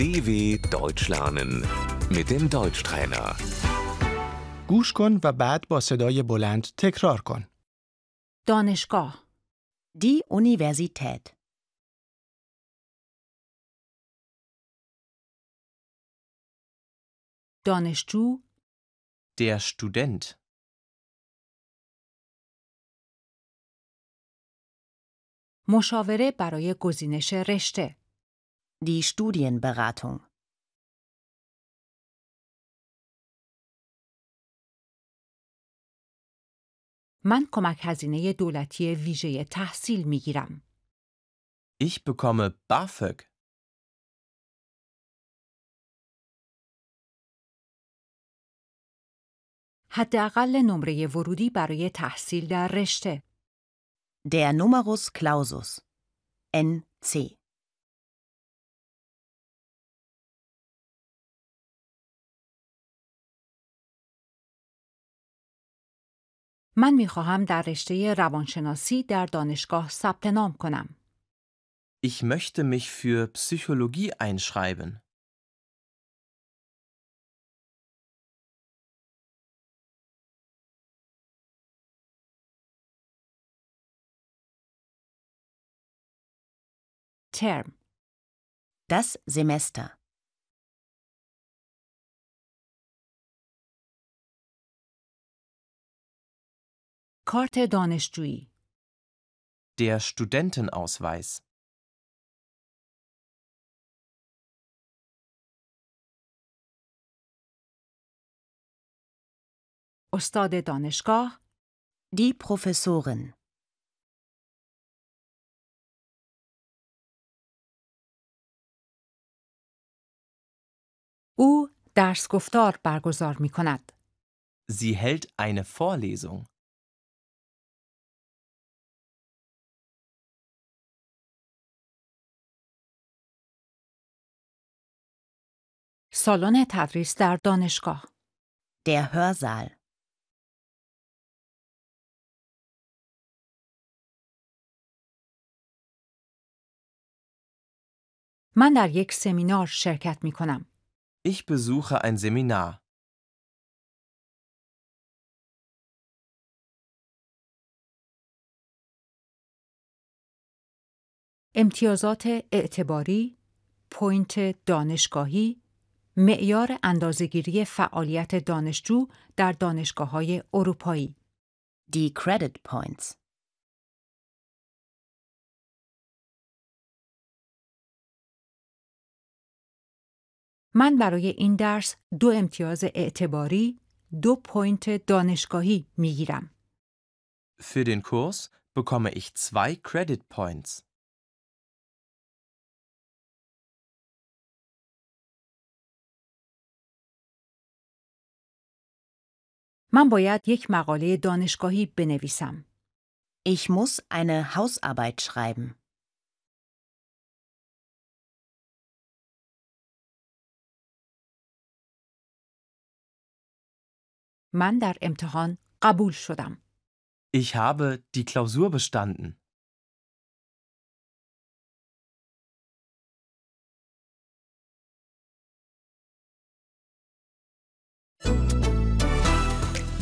DW Deutsch lernen mit dem Deutschtrainer. گوش کن و بعد با صدای بلند تکرار کن. دانشگاه Die Universität. دانشجو Der Student. مشاوره برای گزینش رشته Die Studienberatung. من کمک هزینه دولتی ویژه تحصیل می گیرم. Ich bekomme BAföG. حداقل نمره ورودی برای تحصیل در رشته Der Numerus Clausus. NC. من می خواهم در رشته روانشناسی در دانشگاه ثبت نام کنم. Ich möchte mich für Psychologie einschreiben. ترم Das Semester. کارت دانشجویی Der Studentenausweis. استاد دانشگاه Die Professorin. او درس گفتار برگزار می کند. Sie hält eine Vorlesung. سالن تدریس در دانشگاه Der Hörsaal. من در یک سمینار شرکت می کنم. Ich besuche ein Seminar. امتیازات اعتباری، پوینت دانشگاهی، معیار اندازهگیری فعالیت دانشجو در دانشگاه های اروپایی Die Credit Points. من برای این درس دو امتیاز اعتباری، دو پوینت دانشگاهی می گیرم. Für den Kurs bekomme ich zwei Credit Points. من باید یک مقاله دانشگاهی بنویسم. Ich muss eine Hausarbeit schreiben. من در امتحان قبول شدم. Ich habe die Klausur bestanden.